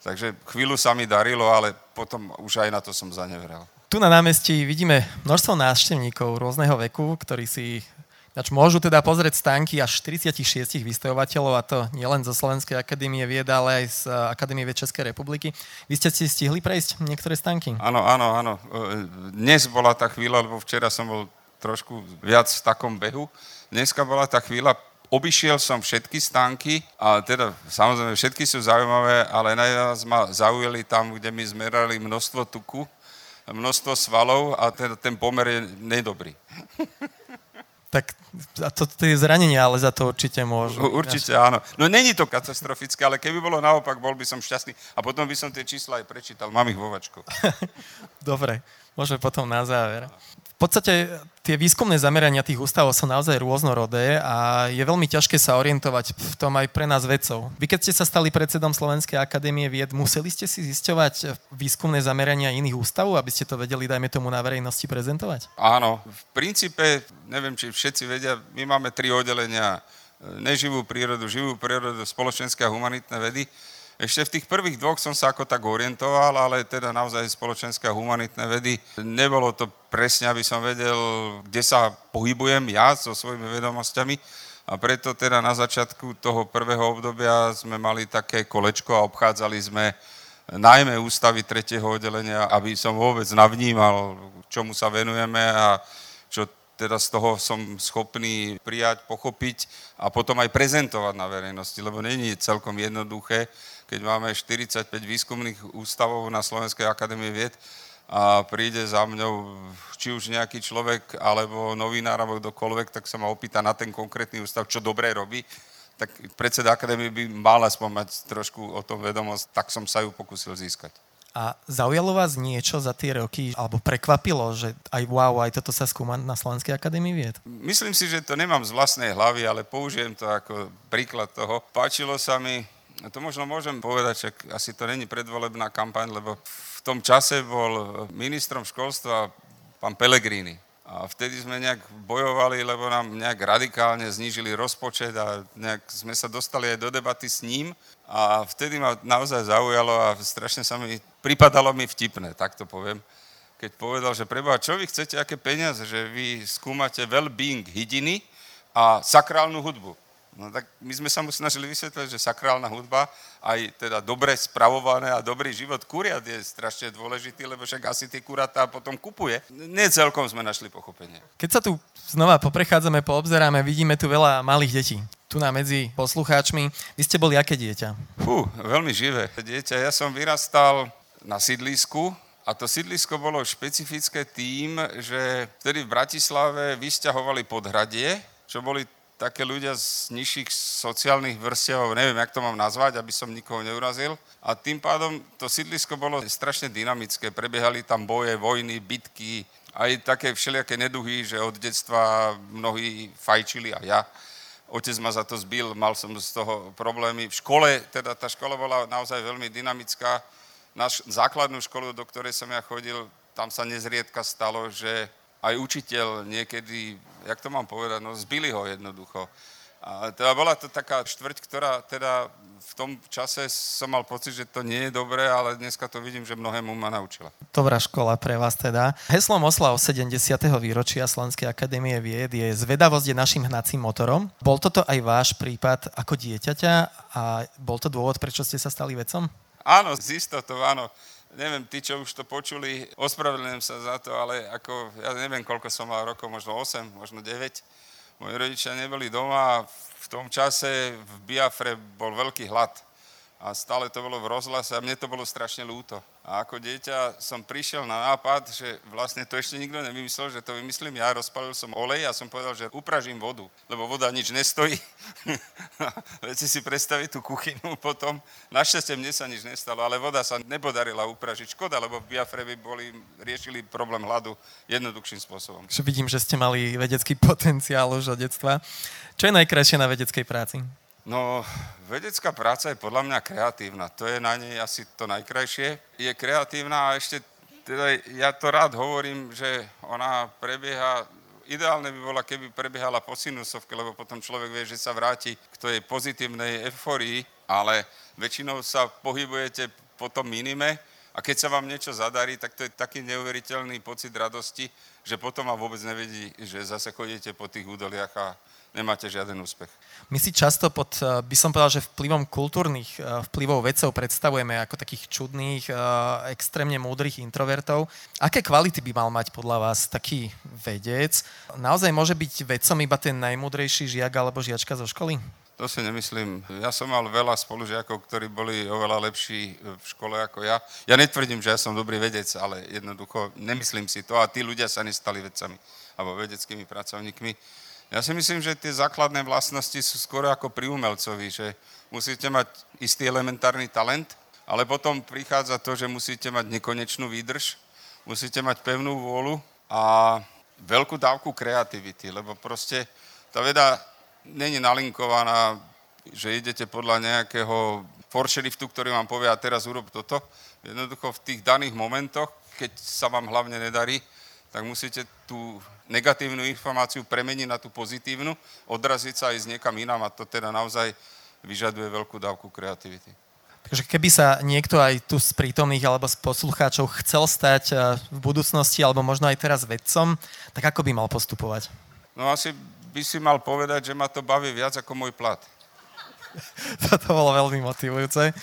Takže chvíľu sa mi darilo, ale potom už aj na to som zanevrel. Tu na námestí vidíme množstvo návštevníkov rôzneho veku, ktorí si Nač môžu teda pozrieť stánky až 46 vystojovateľov, a to nielen zo Slovenskej akadémie vied, ale aj z Akadémie vied Českej republiky. Vy ste si stihli prejsť niektoré stánky? Áno, áno, áno. Eh, dnes bola tá chvíľa, lebo včera som bol trošku viac v takom behu. Dneska bola tá chvíľa, obišiel som všetky stánky a teda samozrejme všetky sú zaujímavé, ale najviac ma zaujali tam, kde mi zmerali množstvo tuku, množstvo svalov a teda ten pomer je nedobrý. Tak a to, to je zranenie, ale za to určite môžu. Určite áno. No není to katastrofické, ale keby bolo naopak, bol by som šťastný. A potom by som tie čísla aj prečítal. Mám ich vo vačku. Dobre, môžeme potom na záver podstate tie výskumné zamerania tých ústavov sú naozaj rôznorodé a je veľmi ťažké sa orientovať v tom aj pre nás vedcov. Vy keď ste sa stali predsedom Slovenskej akadémie vied, museli ste si zisťovať výskumné zamerania iných ústavov, aby ste to vedeli, dajme tomu, na verejnosti prezentovať? Áno, v princípe, neviem, či všetci vedia, my máme tri oddelenia neživú prírodu, živú prírodu, spoločenské a humanitné vedy. Ešte v tých prvých dvoch som sa ako tak orientoval, ale teda naozaj spoločenské a humanitné vedy. Nebolo to presne, aby som vedel, kde sa pohybujem ja so svojimi vedomosťami. A preto teda na začiatku toho prvého obdobia sme mali také kolečko a obchádzali sme najmä ústavy tretieho oddelenia, aby som vôbec navnímal, čomu sa venujeme a čo teda z toho som schopný prijať, pochopiť a potom aj prezentovať na verejnosti, lebo není celkom jednoduché keď máme 45 výskumných ústavov na Slovenskej akadémie vied a príde za mňou či už nejaký človek, alebo novinár, alebo kdokoľvek, tak sa ma opýta na ten konkrétny ústav, čo dobre robí, tak predseda akadémie by mal aspoň mať trošku o tom vedomosť, tak som sa ju pokusil získať. A zaujalo vás niečo za tie roky, alebo prekvapilo, že aj wow, aj toto sa skúma na Slovenskej akadémii vied? Myslím si, že to nemám z vlastnej hlavy, ale použijem to ako príklad toho. Páčilo sa mi to možno môžem povedať, že asi to není predvolebná kampaň, lebo v tom čase bol ministrom školstva pán Pellegrini. A vtedy sme nejak bojovali, lebo nám nejak radikálne znížili rozpočet a nejak sme sa dostali aj do debaty s ním. A vtedy ma naozaj zaujalo a strašne sa mi, pripadalo mi vtipné, tak to poviem. Keď povedal, že preboha, čo vy chcete, aké peniaze, že vy skúmate well-being hydiny a sakrálnu hudbu. No tak my sme sa mu snažili vysvetliť, že sakrálna hudba, aj teda dobre spravované a dobrý život kuriat je strašne dôležitý, lebo však asi tie kuratá potom kupuje. Nie celkom sme našli pochopenie. Keď sa tu znova poprechádzame, poobzeráme, vidíme tu veľa malých detí. Tu na medzi poslucháčmi. Vy ste boli aké dieťa? Fú, veľmi živé dieťa. Ja som vyrastal na sídlisku, a to sídlisko bolo špecifické tým, že vtedy v Bratislave vysťahovali podhradie, čo boli také ľudia z nižších sociálnych vrstiev, neviem, jak to mám nazvať, aby som nikoho neurazil. A tým pádom to sídlisko bolo strašne dynamické. Prebiehali tam boje, vojny, bitky, aj také všelijaké neduhy, že od detstva mnohí fajčili a ja. Otec ma za to zbil, mal som z toho problémy. V škole, teda tá škola bola naozaj veľmi dynamická. Na základnú školu, do ktorej som ja chodil, tam sa nezriedka stalo, že aj učiteľ niekedy jak to mám povedať, no zbili ho jednoducho. A teda bola to taká štvrť, ktorá teda v tom čase som mal pocit, že to nie je dobré, ale dneska to vidím, že mnohému ma naučila. Dobrá škola pre vás teda. Heslom oslav 70. výročia Slovenskej akadémie vied je zvedavosť je našim hnacím motorom. Bol toto aj váš prípad ako dieťaťa a bol to dôvod, prečo ste sa stali vedcom? Áno, z istotou, áno neviem, tí, čo už to počuli, ospravedlňujem sa za to, ale ako, ja neviem, koľko som mal rokov, možno 8, možno 9. Moji rodičia neboli doma a v tom čase v Biafre bol veľký hlad. A stále to bolo v rozhlase a mne to bolo strašne ľúto. A ako dieťa som prišiel na nápad, že vlastne to ešte nikto nevymyslel, že to vymyslím ja, rozpalil som olej a som povedal, že upražím vodu, lebo voda nič nestojí. Viete si predstaviť tú kuchynu potom. Našťastie mne sa nič nestalo, ale voda sa nepodarila upražiť. Škoda, lebo v Biafre by boli, riešili problém hladu jednoduchším spôsobom. Že vidím, že ste mali vedecký potenciál už od detstva. Čo je najkrajšie na vedeckej práci? No, vedecká práca je podľa mňa kreatívna. To je na nej asi to najkrajšie. Je kreatívna a ešte, teda ja to rád hovorím, že ona prebieha, ideálne by bola, keby prebiehala po sinusovke, lebo potom človek vie, že sa vráti k tej pozitívnej euforii, ale väčšinou sa pohybujete po tom minime a keď sa vám niečo zadarí, tak to je taký neuveriteľný pocit radosti, že potom vám vôbec nevedí, že zase chodíte po tých údoliach a nemáte žiaden úspech. My si často pod, eh, by som povedal, že vplyvom kultúrnych eh, vplyvov vedcov predstavujeme ako takých čudných, eh, extrémne múdrych introvertov. Aké kvality by mal mať podľa vás taký vedec? Naozaj môže byť vedcom iba ten najmúdrejší žiak alebo žiačka zo školy? To si nemyslím. Ja som mal veľa spolužiakov, ktorí boli oveľa lepší v škole ako ja. Ja netvrdím, že ja som dobrý vedec, ale jednoducho nemyslím si to a tí ľudia sa nestali vedcami alebo vedeckými pracovníkmi. Ja si myslím, že tie základné vlastnosti sú skoro ako pri umelcovi, že musíte mať istý elementárny talent, ale potom prichádza to, že musíte mať nekonečnú výdrž, musíte mať pevnú vôľu a veľkú dávku kreativity, lebo proste tá veda není nalinkovaná, že idete podľa nejakého foršeriftu, ktorý vám povie a teraz urob toto. Jednoducho v tých daných momentoch, keď sa vám hlavne nedarí, tak musíte tú negatívnu informáciu premeniť na tú pozitívnu, odraziť sa aj z niekam inám a to teda naozaj vyžaduje veľkú dávku kreativity. Takže keby sa niekto aj tu z prítomných alebo z poslucháčov chcel stať eh, v budúcnosti alebo možno aj teraz vedcom, tak ako by mal postupovať? No asi by si mal povedať, že ma to baví viac ako môj plat. Toto bolo veľmi motivujúce.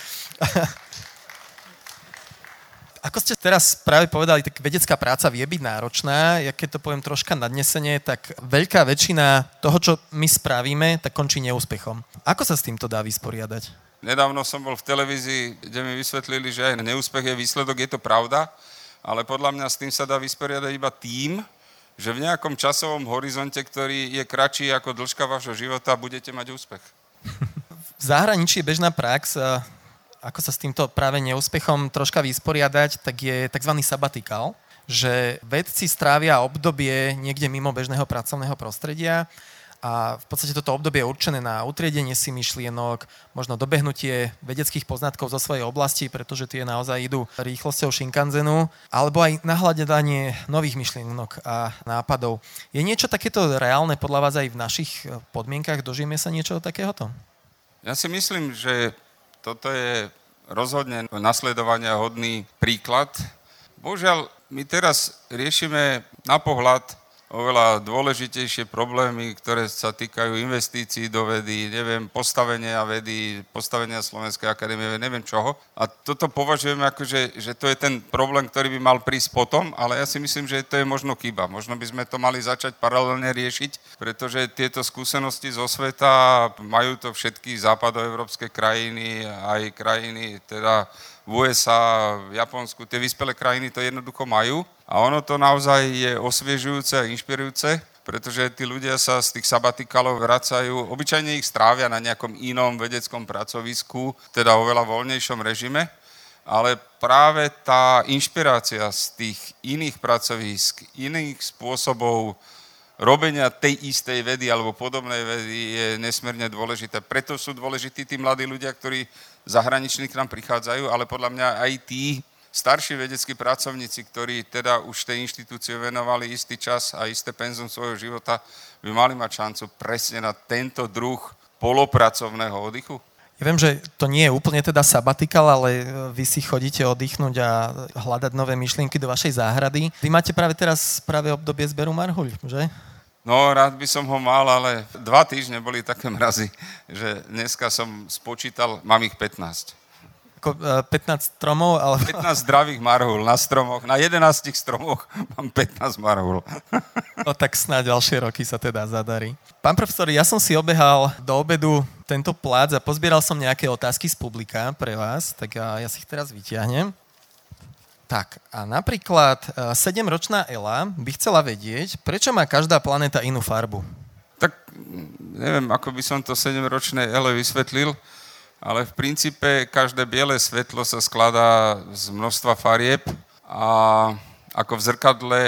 Ako ste teraz práve povedali, tak vedecká práca vie byť náročná. Ja keď to poviem troška nadnesenie, tak veľká väčšina toho, čo my spravíme, tak končí neúspechom. Ako sa s týmto dá vysporiadať? Nedávno som bol v televízii, kde mi vysvetlili, že aj neúspech je výsledok, je to pravda, ale podľa mňa s tým sa dá vysporiadať iba tým, že v nejakom časovom horizonte, ktorý je kratší ako dĺžka vašho života, budete mať úspech. V zahraničí je bežná prax, ako sa s týmto práve neúspechom troška vysporiadať, tak je tzv. sabatikál, že vedci strávia obdobie niekde mimo bežného pracovného prostredia a v podstate toto obdobie je určené na utriedenie si myšlienok, možno dobehnutie vedeckých poznatkov zo svojej oblasti, pretože tie naozaj idú rýchlosťou Shinkanzenu, alebo aj nahľadanie nových myšlienok a nápadov. Je niečo takéto reálne podľa vás aj v našich podmienkach? Dožijeme sa niečo takéhoto? Ja si myslím, že toto je rozhodne nasledovania hodný príklad. Bohužiaľ, my teraz riešime na pohľad oveľa dôležitejšie problémy, ktoré sa týkajú investícií do vedy, neviem, postavenia vedy, postavenia Slovenskej akadémie, neviem čoho. A toto považujeme ako, že, že to je ten problém, ktorý by mal prísť potom, ale ja si myslím, že to je možno chyba. Možno by sme to mali začať paralelne riešiť, pretože tieto skúsenosti zo sveta majú to všetky západoevropské krajiny, aj krajiny teda v USA, v Japonsku, tie vyspelé krajiny to jednoducho majú a ono to naozaj je osviežujúce a inšpirujúce, pretože tí ľudia sa z tých sabatikalov vracajú, obyčajne ich strávia na nejakom inom vedeckom pracovisku, teda oveľa voľnejšom režime, ale práve tá inšpirácia z tých iných pracovisk, iných spôsobov robenia tej istej vedy alebo podobnej vedy je nesmierne dôležité. Preto sú dôležití tí mladí ľudia, ktorí zahraniční k nám prichádzajú, ale podľa mňa aj tí, starší vedeckí pracovníci, ktorí teda už tej inštitúcie venovali istý čas a isté penzum svojho života, by mali mať šancu presne na tento druh polopracovného oddychu? Ja viem, že to nie je úplne teda sabatikal, ale vy si chodíte oddychnúť a hľadať nové myšlienky do vašej záhrady. Vy máte práve teraz práve obdobie zberu marhuľ, že? No, rád by som ho mal, ale dva týždne boli také mrazy, že dneska som spočítal, mám ich 15. Ako Ako 15 e, stromov? Ale... 15 zdravých marhul na stromoch. Na 11 stromoch mám 15 marhul. No tak snáď ďalšie roky sa teda zadarí. Pán profesor, ja som si obehal do obedu tento plác a pozbieral som nejaké otázky z publika pre vás, tak ja si ich teraz vyťahnem. Tak, a napríklad 7-ročná e, Ela by chcela vedieť, prečo má každá planéta inú farbu. Tak neviem, ako by som to 7-ročnej Ele vysvetlil, ale v princípe každé biele svetlo sa skladá z množstva farieb a ako v zrkadle,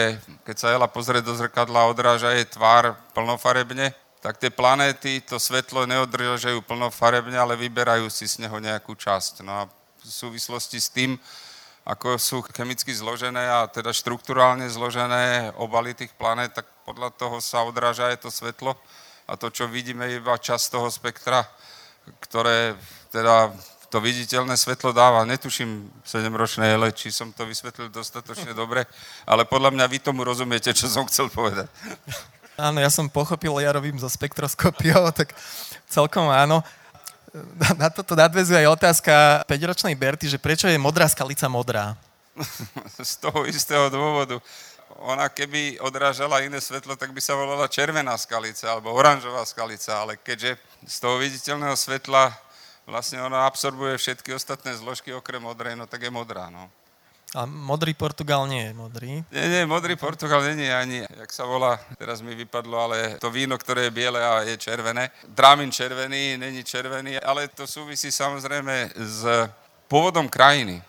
keď sa Ela pozrie do zrkadla, odráža jej tvár plnofarebne, tak tie planéty to svetlo neodrážajú plnofarebne, ale vyberajú si z neho nejakú časť. No a v súvislosti s tým, ako sú chemicky zložené a teda štruktúrálne zložené obaly tých planét, tak podľa toho sa odráža aj to svetlo a to, čo vidíme, je iba časť toho spektra, ktoré teda to viditeľné svetlo dáva. Netuším 7-ročné hele, či som to vysvetlil dostatočne dobre, ale podľa mňa vy tomu rozumiete, čo som chcel povedať. Áno, ja som pochopil, ja robím so spektroskopiou, tak celkom áno. Na toto nadvezuje aj otázka 5-ročnej Berty, že prečo je modrá skalica modrá? Z toho istého dôvodu. Ona keby odrážala iné svetlo, tak by sa volala červená skalica alebo oranžová skalica, ale keďže z toho viditeľného svetla vlastne ona absorbuje všetky ostatné zložky okrem modrej, no tak je modrá. No. A modrý Portugal nie je modrý? Nie, nie, modrý Portugal nie je ani, jak sa volá, teraz mi vypadlo, ale to víno, ktoré je biele a je červené. Drámin červený, není červený, ale to súvisí samozrejme s pôvodom krajiny,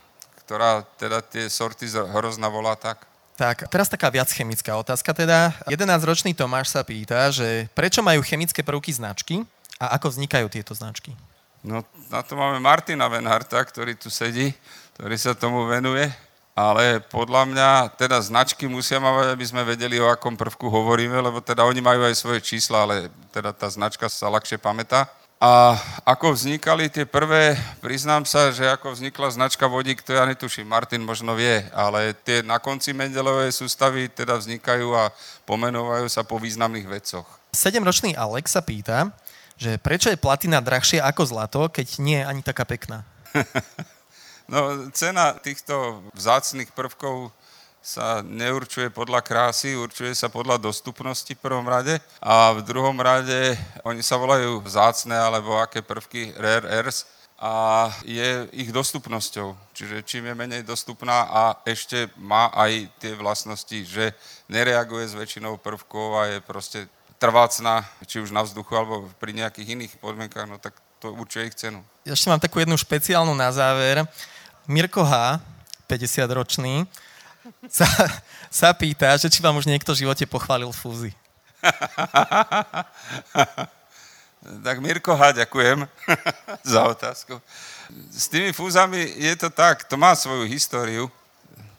ktorá teda tie sorty hrozna volá tak. Tak, teraz taká viac chemická otázka teda. 11-ročný Tomáš sa pýta, že prečo majú chemické prvky značky a ako vznikajú tieto značky? No, na to máme Martina Venharta, ktorý tu sedí, ktorý sa tomu venuje ale podľa mňa teda značky musia mať, aby sme vedeli, o akom prvku hovoríme, lebo teda oni majú aj svoje čísla, ale teda tá značka sa ľahšie pamätá. A ako vznikali tie prvé, priznám sa, že ako vznikla značka vodík, to ja netuším, Martin možno vie, ale tie na konci Mendelovej sústavy teda vznikajú a pomenovajú sa po významných vecoch. Sedemročný Alex sa pýta, že prečo je platina drahšia ako zlato, keď nie je ani taká pekná? No, cena týchto vzácných prvkov sa neurčuje podľa krásy, určuje sa podľa dostupnosti v prvom rade a v druhom rade oni sa volajú vzácne alebo aké prvky rare earths a je ich dostupnosťou. Čiže čím je menej dostupná a ešte má aj tie vlastnosti, že nereaguje s väčšinou prvkov a je proste trvácna, či už na vzduchu alebo pri nejakých iných podmienkach, no tak to určuje ich cenu. Ešte mám takú jednu špeciálnu na záver. Mirko H., 50-ročný, sa, sa pýta, že či vám už niekto v živote pochválil fúzy. tak Mirko H., ďakujem za otázku. S tými fúzami je to tak, to má svoju históriu.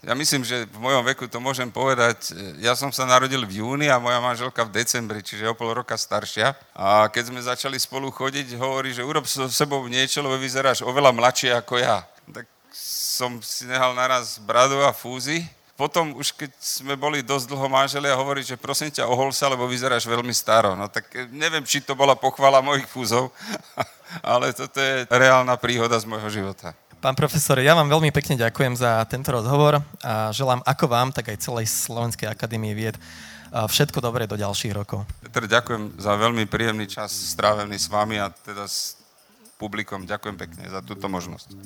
Ja myslím, že v mojom veku to môžem povedať. Ja som sa narodil v júni a moja manželka v decembri, čiže o pol roka staršia. A keď sme začali spolu chodiť, hovorí, že urob so sebou niečo, lebo vyzeráš oveľa mladšie ako ja. Tak som si nehal naraz bradu a fúzy. Potom už keď sme boli dosť dlho manželia, hovorí, že prosím ťa, ohol sa, lebo vyzeráš veľmi staro. No tak eh, neviem, či to bola pochvala mojich fúzov, ale toto je reálna príhoda z môjho života. Pán profesor, ja vám veľmi pekne ďakujem za tento rozhovor a želám ako vám, tak aj celej Slovenskej akadémie vied všetko dobré do ďalších rokov. Petr, ďakujem za veľmi príjemný čas strávený s vami a teda s publikom. Ďakujem pekne za túto možnosť.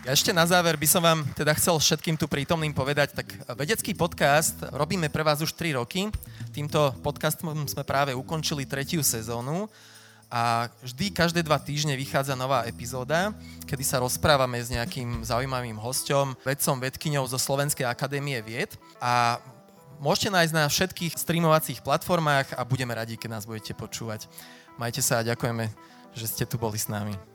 Ja ešte na záver by som vám teda chcel všetkým tu prítomným povedať, tak vedecký podcast robíme pre vás už 3 roky. Týmto podcastom sme práve ukončili tretiu sezónu a vždy každé dva týždne vychádza nová epizóda, kedy sa rozprávame s nejakým zaujímavým hosťom, vedcom, vedkyňou zo Slovenskej akadémie vied a môžete nájsť na všetkých streamovacích platformách a budeme radi, keď nás budete počúvať. Majte sa a ďakujeme, že ste tu boli s nami.